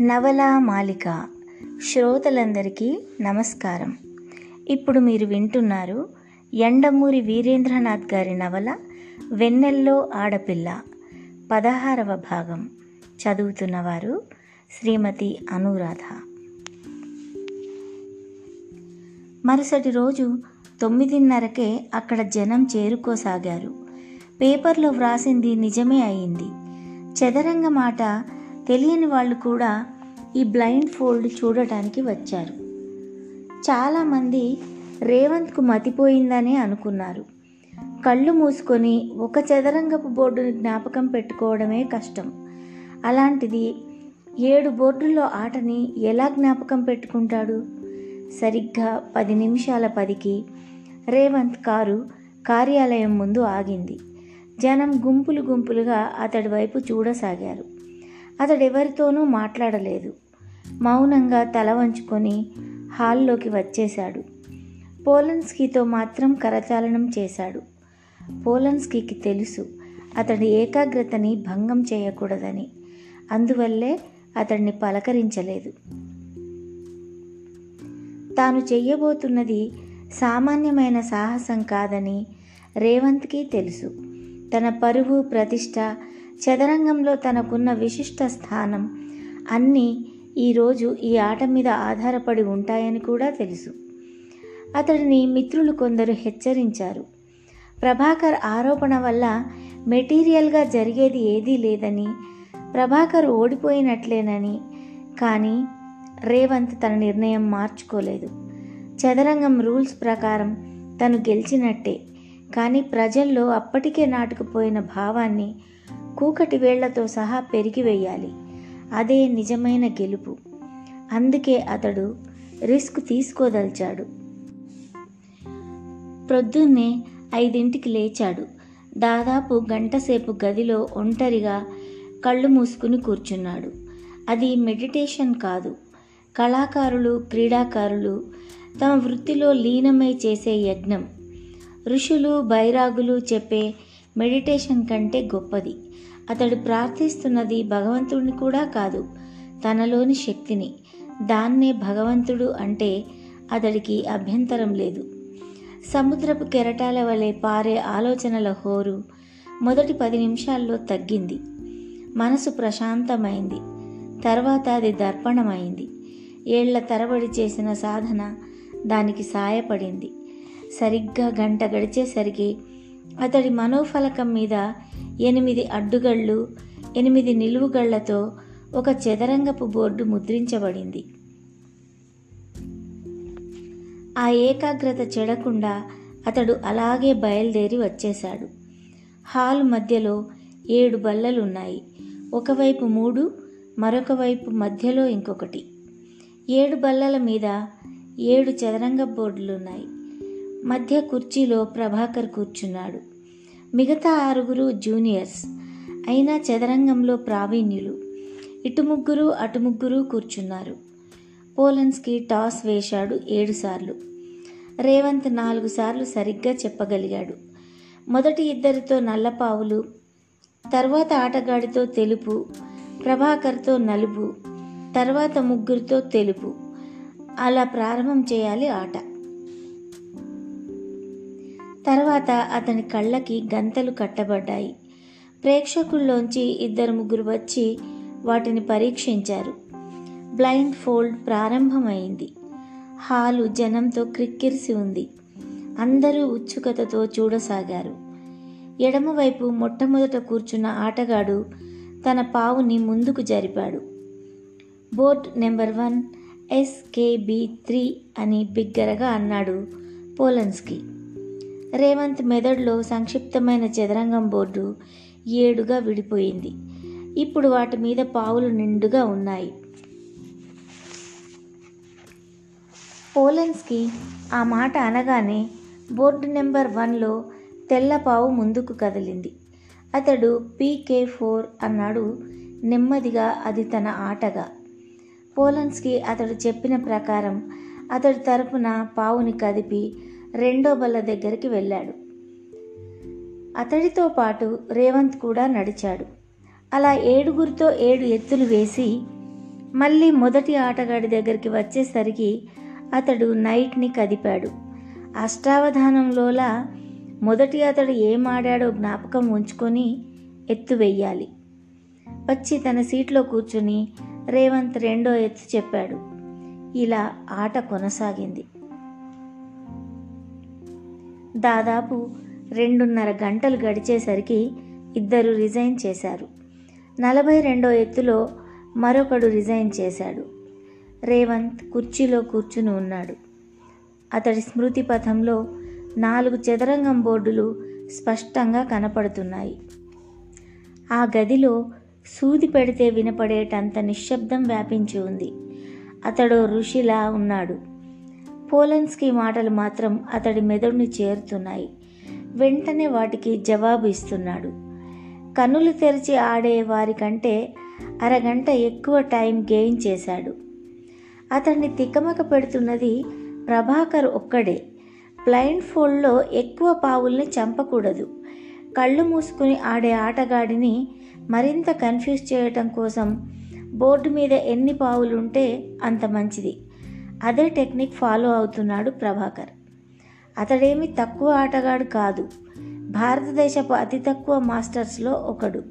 నవలా మాలిక శ్రోతలందరికీ నమస్కారం. ఇప్పుడు మీరు వింటున్నారు ఎండమూరి వీరేంద్రనాథ్ గారి నవల వెన్నెల్లో ఆడపిల్ల పదహారవ భాగం. చదువుతున్నవారు శ్రీమతి అనురాధ. మరుసటి రోజు తొమ్మిదిన్నరకే అక్కడ జనం చేరుకోసాగారు. పేపర్లో వ్రాసింది నిజమే అయింది. చదరంగ మాట తెలియని వాళ్ళు కూడా ఈ బ్లైండ్ ఫోల్డ్ చూడటానికి వచ్చారు. చాలామంది రేవంత్కు మతిపోయిందనే అనుకున్నారు. కళ్ళు మూసుకొని ఒక చదరంగపు బోర్డుని జ్ఞాపకం పెట్టుకోవడమే కష్టం. అలాంటిది ఏడు బోర్డుల్లో ఆటని ఎలా జ్ఞాపకం పెట్టుకుంటాడు? సరిగ్గా పది నిమిషాల పదికి రేవంత్ కారు కార్యాలయం ముందు ఆగింది. జనం గుంపులు గుంపులుగా అతడి వైపు చూడసాగారు. అతడెవరితోనూ మాట్లాడలేదు. మౌనంగా తల వంచుకొని హాల్లోకి వచ్చేశాడు. పోలన్స్కీతో మాత్రం కరచాలనం చేశాడు. పోలన్స్కీకి తెలుసు అతడి ఏకాగ్రతని భంగం చేయకూడదని. అందువల్లే అతడిని పలకరించలేదు. తాను చెయ్యబోతున్నది సామాన్యమైన సాహసం కాదని రేవంత్కి తెలుసు. తన పరువు ప్రతిష్ట చదరంగంలో తనకున్న విశిష్ట స్థానం. అన్నీ ఈరోజు ఈ ఆట మీద ఆధారపడి ఉంటాయని కూడా తెలుసు. అతడిని మిత్రులు కొందరు హెచ్చరించారు. ప్రభాకర్ ఆరోపణ వల్ల మెటీరియల్గా జరిగేది ఏదీ లేదని ప్రభాకర్ ఓడిపోయినట్లేనని కానీ రేవంత్ తన నిర్ణయం మార్చుకోలేదు. చదరంగం రూల్స్ ప్రకారం తను గెలిచినట్టే. కానీ ప్రజల్లో అప్పటికే నాటుకుపోయిన భావాన్ని కూకటి వేళ్ళతో సహా పెరిగివేయాలి అదే నిజమైన గెలుపు. అందుకే అతడు రిస్క్ తీసుకోదలిచాడు. ప్రొద్దున్నే ఐదింటికి లేచాడు. దాదాపు గంటసేపు గదిలో ఒంటరిగా కళ్ళు మూసుకుని కూర్చున్నాడు. అది మెడిటేషన్ కాదు. కళాకారులు క్రీడాకారులు తమ వృత్తిలో లీనమై చేసే యజ్ఞం. ఋషులు బైరాగులు చెప్పే మెడిటేషన్ కంటే గొప్పది. అతడు ప్రార్థిస్తున్నది భగవంతుడిని కూడా కాదు తనలోని శక్తిని. దాన్నే భగవంతుడు అంటే అతడికి అభ్యంతరం లేదు. సముద్రపు కెరటాల వలె పారే ఆలోచనల హోరు మొదటి పది నిమిషాల్లో తగ్గింది. మనసు ప్రశాంతమైంది. తర్వాత అది దర్పణమైంది. ఏళ్ళ తరబడి చేసిన సాధన దానికి సాయపడింది. సరిగ్గా గంట గడిచేసరికి అతడి మనోఫలకం మీద ఎనిమిది అడ్డుగళ్ళు ఎనిమిది నిలువుగళ్ళతో ఒక చదరంగపు బోర్డు ముద్రించబడింది. ఆ ఏకాగ్రత చెడకుండా అతడు అలాగే బయలుదేరి వచ్చేశాడు. హాల్ మధ్యలో ఏడు బల్లలున్నాయి. ఒకవైపు మూడు మరొక వైపు మధ్యలో ఇంకొకటి. ఏడు బల్లల మీద ఏడు చదరంగ బోర్డులున్నాయి. మధ్య కుర్చీలో ప్రభాకర్ కూర్చున్నాడు. మిగతా ఆరుగురు జూనియర్స్ అయినా చదరంగంలో ప్రావీణ్యులు. ఇటు ముగ్గురు అటు ముగ్గురు కూర్చున్నారు. పోలన్స్కి టాస్ వేశాడు ఏడుసార్లు రేవంత్ నాలుగు సార్లు సరిగ్గా చెప్పగలిగాడు. మొదటి ఇద్దరితో నల్లపావులు తర్వాత ఆటగాడితో తెలుపు ప్రభాకర్తో నలుపు తర్వాత ముగ్గురితో తెలుపు. అలా ప్రారంభం చేయాలి ఆట. తర్వాత అతని కళ్ళకి గంతలు కట్టబడ్డాయి. ప్రేక్షకుల్లోంచి ఇద్దరు ముగ్గురు వచ్చి వాటిని పరీక్షించారు. బ్లైండ్ ఫోల్డ్ ప్రారంభమైంది. హాలు జనంతో క్రిక్కిరిసి ఉంది. అందరూ ఉత్సుకతతో చూడసాగారు. ఎడమవైపు మొట్టమొదట కూర్చున్న ఆటగాడు తన పావుని ముందుకు జరిపాడు. Board number one SKB three అని బిగ్గరగా అన్నాడు పోలన్స్కి. రేవంత్ మెదడులో సంక్షిప్తమైన చదరంగం బోర్డు ఏడుగా విడిపోయింది. ఇప్పుడు వాటి మీద పావులు నిండుగా ఉన్నాయి. పోలన్స్కి ఆ మాట అనగానే బోర్డు నెంబర్ వన్లో తెల్ల పావు ముందుకు కదిలింది. అతడు పీకే ఫోర్ అన్నాడు నెమ్మదిగా అది తన ఆటగా. పోలన్స్కి అతడు చెప్పిన ప్రకారం అతడి తరపున పావుని కదిపి రెండో బల్ల దగ్గరికి వెళ్ళాడు. అతడితో పాటు రేవంత్ కూడా నడిచాడు. అలా ఏడుగురితో ఏడు ఎత్తులు వేసి మళ్ళీ మొదటి ఆటగాడి దగ్గరికి వచ్చేసరికి అతడు నైట్ని కదిపాడు. అష్టావధానంలోలా మొదటి అతడు ఏం ఆడాడో జ్ఞాపకం ఉంచుకొని ఎత్తు వెయ్యాలి. వచ్చి తన సీట్లో కూర్చుని రేవంత్ రెండో ఎత్తు చెప్పాడు. ఇలా ఆట కొనసాగింది. దాదాపు రెండున్నర గంటలు గడిచేసరికి ఇద్దరు రిజైన్ చేశారు. నలభై రెండో ఎత్తులో మరొకడు రిజైన్ చేశాడు. రేవంత్ కుర్చీలో కూర్చుని ఉన్నాడు. అతడి స్మృతి పథంలో నాలుగు చదరంగం బోర్డులు స్పష్టంగా కనపడుతున్నాయి. ఆ గదిలో సూది పెడితే వినపడేటంత నిశ్శబ్దం వ్యాపించి ఉంది. అతడు ఋషిలా ఉన్నాడు. పోలన్స్కీ మాటలు మాత్రం అతడి మెదడుని చేరుతున్నాయి. వెంటనే వాటికి జవాబు ఇస్తున్నాడు కన్నులు తెరిచి ఆడే వారికంటే అరగంట ఎక్కువ టైం గెయిన్ చేశాడు. అతన్ని తిక్కమక పెడుతున్నది ప్రభాకర్ ఒక్కడే. బ్లైండ్ ఫోల్డ్లో ఎక్కువ పావుల్ని చంపకూడదు. కళ్ళు మూసుకుని ఆడే ఆటగాడిని మరింత కన్ఫ్యూజ్ చేయటం కోసం బోర్డు మీద ఎన్ని పావులుంటే అంత మంచిది. అదే టెక్నిక్ ఫాలో అవుతున్నాడు ప్రభాకర్. అతడేమి తక్కువ ఆటగాడు కాదు. భారతదేశపు అతి తక్కువ మాస్టర్స్లో ఒకడు.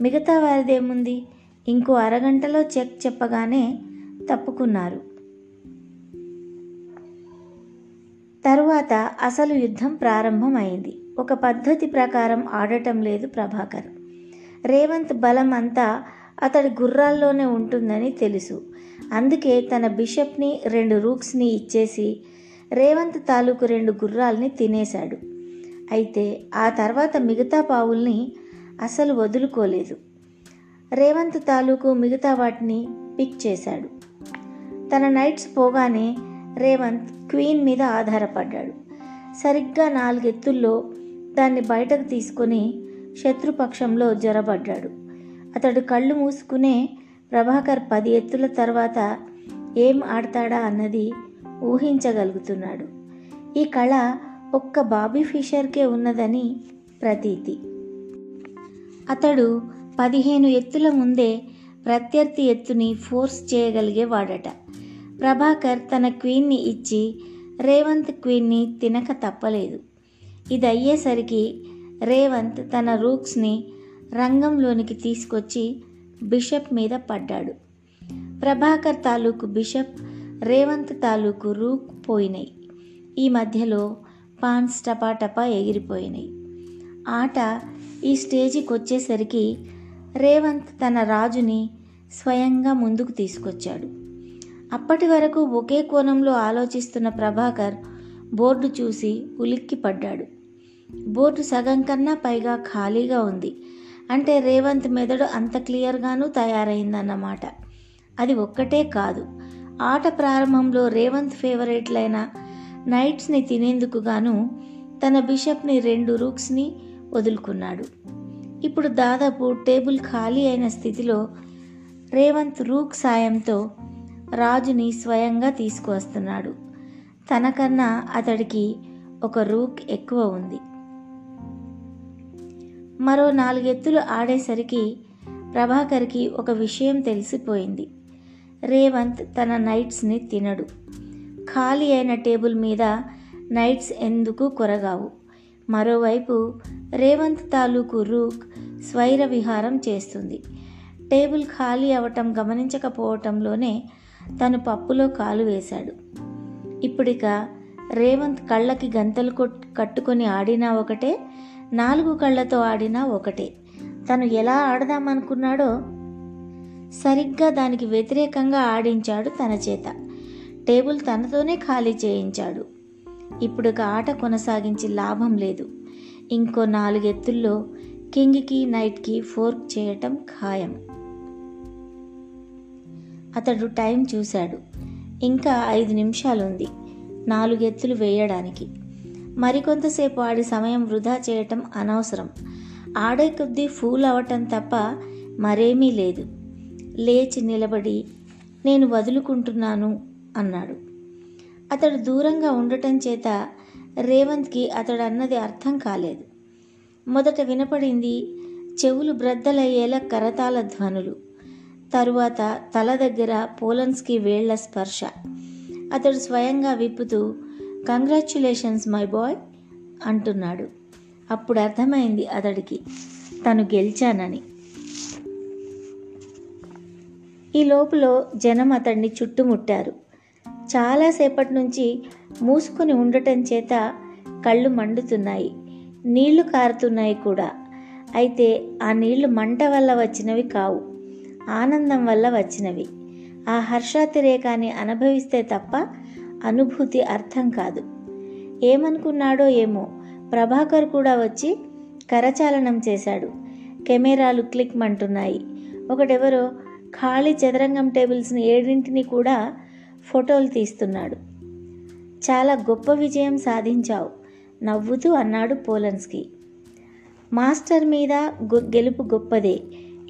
మిగతా వారిదేముంది? ఇంకో అరగంటలో చెక్ చెప్పగానే తప్పుకున్నారు. తరువాత అసలు యుద్ధం ప్రారంభమైంది. ఒక పద్ధతి ప్రకారం ఆడటం లేదు ప్రభాకర్. రేవంత్ బలం అంతా అతడి గుర్రాల్లోనే ఉంటుందని తెలుసు. అందుకే తన బిషప్ని రెండు రూక్స్ని ఇచ్చేసి రేవంత్ తాలూకు రెండు గుర్రాల్ని తినేశాడు. అయితే ఆ తర్వాత మిగతా పావుల్ని అసలు వదులుకోలేదు. రేవంత్ తాలూకు మిగతా వాటిని పిక్ చేశాడు. తన నైట్స్ పోగానే రేవంత్ క్వీన్ మీద ఆధారపడ్డాడు. సరిగ్గా నాలుగెత్తుల్లో దాన్ని బయటకు తీసుకొని శత్రుపక్షంలో జొరబడ్డాడు. అతడు కళ్ళు మూసుకునే ప్రభాకర్ పది ఎత్తుల తర్వాత ఏం ఆడతాడా అన్నది ఊహించగలుగుతున్నాడు. ఈ కళ ఒక్క బాబీ ఫిషర్కే ఉన్నదని ప్రతీతి. అతడు పదిహేను ఎత్తుల ముందే ప్రత్యర్థి ఎత్తుని ఫోర్స్ చేయగలిగేవాడట ప్రభాకర్ తన క్వీన్ని ఇచ్చి రేవంత్ క్వీన్ని తినక తప్పలేదు. ఇది అయ్యేసరికి రేవంత్ తన రూక్స్ని రంగంలోనికి తీసుకొచ్చి బిషప్ మీద పడ్డాడు. ప్రభాకర్ తాలూకు బిషప్ రేవంత్ తాలూకు రూక్ పోయినాయి ఈ మధ్యలో పాన్స్ టపాటపా ఎగిరిపోయినాయి ఆట ఈ స్టేజికి వచ్చేసరికి రేవంత్ తన రాజుని స్వయంగా ముందుకు తీసుకొచ్చాడు. అప్పటి వరకు ఒకే కోణంలో ఆలోచిస్తున్న ప్రభాకర్ బోర్డు చూసి ఉలిక్కి పడ్డాడు బోర్డు సగం కన్నా పైగా ఖాళీగా ఉంది. అంటే రేవంత్ మెదడు అంత క్లియర్గాను తయారైందన్నమాట. అది ఒక్కటే కాదు. ఆట ప్రారంభంలో రేవంత్ ఫేవరెట్లైన నైట్స్ని తినేందుకు గాను తన బిషప్ని రెండు రూక్స్ని వదులుకున్నాడు. ఇప్పుడు దాదాపు టేబుల్ ఖాళీ అయిన స్థితిలో రేవంత్ రూక్ సాయంతో రాజుని స్వయంగా తీసుకువస్తున్నాడు. తనకన్నా అతడికి ఒక రూక్ ఎక్కువ ఉంది. మరో నాలుగెత్తులు ఆడేసరికి ప్రభాకర్కి ఒక విషయం తెలిసిపోయింది. రేవంత్ తన నైట్స్ని తినడు. ఖాళీ అయిన టేబుల్ మీద నైట్స్ ఎందుకు కొరగావు? మరోవైపు రేవంత్ తాలూకు రూక్ స్వైర విహారం చేస్తుంది. టేబుల్ ఖాళీ అవటం గమనించకపోవటంలోనే తను పప్పులో కాలు వేశాడు. ఇప్పుడిక రేవంత్ కళ్ళకి గంతలు కట్టుకొని ఆడినా ఒకటే నాలుగు కళ్ళతో ఆడినా ఒకటే. తను ఎలా ఆడదామనుకున్నాడో సరిగ్గా దానికి వ్యతిరేకంగా ఆడించాడు తన చేత. టేబుల్ తనతోనే ఖాళీ చేయించాడు. ఇప్పుడు ఆట కొనసాగించి లాభం లేదు. ఇంకో నాలుగెత్తుల్లో కింగ్కి నైట్కి ఫోర్క్ చేయటం ఖాయం. అతడు టైం చూశాడు. ఇంకా ఐదు నిమిషాలుంది. నాలుగెత్తులు వేయడానికి. మరికొంతసేపు ఆడి సమయం వృధా చేయటం అనవసరం. ఆడే కొద్దీ ఫూల్ అవటం తప్ప మరేమీ లేదు. లేచి నిలబడి నేను వదులుకుంటున్నాను అన్నాడు. అతడు దూరంగా ఉండటం చేత రేవంత్కి అతడు అన్నది అర్థం కాలేదు. మొదట వినపడింది చెవులు బ్రద్దలయ్యేలా కరతాల ధ్వనులు. తరువాత తల దగ్గర పోలన్స్కి వేళ్ళ స్పర్శ. అతడు స్వయంగా విప్పుతూ కంగ్రాచ్యులేషన్స్ మై బాయ్ అంటున్నాడు. అప్పుడు అర్థమైంది అతడికి తను గెలిచానని. ఈ లోపల జనం అతడిని చుట్టుముట్టారు. చాలాసేపటి నుంచి మూసుకొని ఉండటం చేత కళ్ళు మండుతున్నాయి నీళ్ళు కారుతున్నాయి కూడా. అయితే ఆ నీళ్ళు మంట వల్ల వచ్చినవి కావు ఆనందం వల్ల వచ్చినవి. ఆ హర్షాతిరేకాన్ని అనుభవిస్తే తప్ప అనుభూతి అర్థం కాదు. ఏమనుకున్నాడో ఏమో. ప్రభాకర్ కూడా వచ్చి కరచాలనం చేశాడు. కెమెరాలు క్లిక్ మంటున్నాయి. ఒకడెవరో ఖాళీ చదరంగం టేబుల్స్ని ఏడింటిని కూడా ఫోటోలు తీస్తున్నాడు. చాలా గొప్ప విజయం సాధించావు. నవ్వుతూ అన్నాడు పోలన్స్కి. మాస్టర్ మీద గొ- గెలుపు గొప్పదే.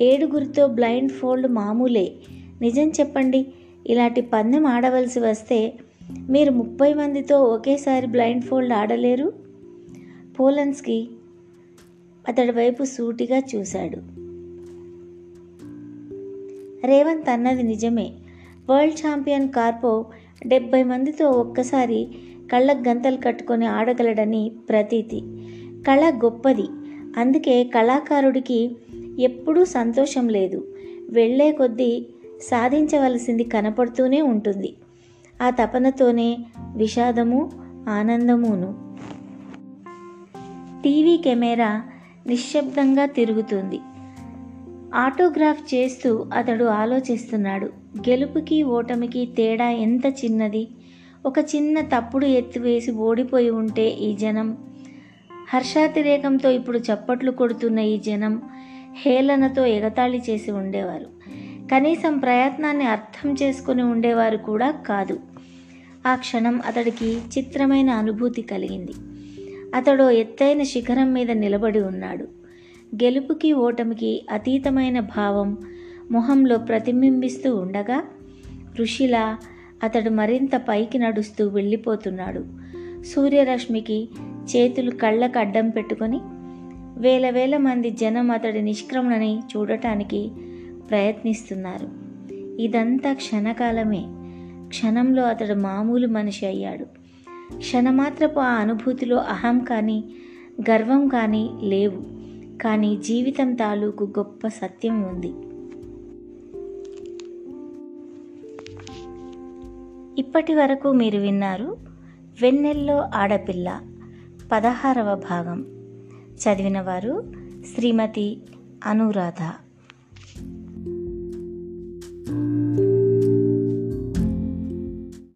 ఏడుగురితో బ్లైండ్ ఫోల్డ్ మామూలే. నిజం చెప్పండి. ఇలాంటి పందెం ఆడవలసి వస్తే మీరు ముప్పై మందితో ఒకేసారి బ్లైండ్ ఫోల్డ్ ఆడలేరు? పోలన్స్కి అతడి వైపు సూటిగా చూశాడు. రేవంత్ అన్నది నిజమే. వరల్డ్ ఛాంపియన్ కార్పో డెబ్బై మందితో ఒక్కసారి కళ్ళకు గంతలు కట్టుకొని ఆడగలడని ప్రతీతి. కళ గొప్పది. అందుకే కళాకారుడికి ఎప్పుడూ సంతోషం లేదు. వెళ్ళే కొద్దీ సాధించవలసింది కనపడుతూనే ఉంటుంది. ఆ తపనతోనే విషాదము ఆనందమును. టీవీ కెమెరా నిశ్శబ్దంగా తిరుగుతుంది. ఆటోగ్రాఫ్ చేస్తూ అతడు ఆలోచిస్తున్నాడు గెలుపుకి ఓటమికి తేడా ఎంత చిన్నది? ఒక చిన్న తప్పుడు ఎత్తివేసి ఓడిపోయి ఉంటే ఈ జనం హర్షాతిరేకంతో ఇప్పుడు చప్పట్లు కొడుతున్న ఈ జనం హేళనతో ఎగతాళి చేసి ఉండేవారు. కనీసం ప్రయత్నాన్ని అర్థం చేసుకుని ఉండేవారు కూడా కాదు. ఆ క్షణం అతడికి చిత్రమైన అనుభూతి కలిగింది. అతడు ఎత్తైన శిఖరం మీద నిలబడి ఉన్నాడు. గెలుపుకి ఓటమికి అతీతమైన భావం మొహంలో ప్రతిబింబిస్తూ ఉండగా ఋషిలా అతడు మరింత పైకి నడుస్తూ వెళ్ళిపోతున్నాడు. సూర్యరశ్మికి చేతులు కళ్ళకు అడ్డం పెట్టుకొని వేల వేల మంది జనం అతడి నిష్క్రమణని చూడటానికి ప్రయత్నిస్తున్నారు. ఇదంతా క్షణకాలమే. క్షణంలో అతడు మామూలు మనిషి అయ్యాడు. క్షణమాత్రపు ఆ అనుభూతిలో అహం కానీ గర్వం కానీ లేవు. కానీ జీవితం తాలూకు గొప్ప సత్యం ఉంది. ఇప్పటి వరకు మీరు విన్నారు వెన్నెల్లో ఆడపిల్ల పదహారవ భాగం. చదివినవారు శ్రీమతి అనురాధ.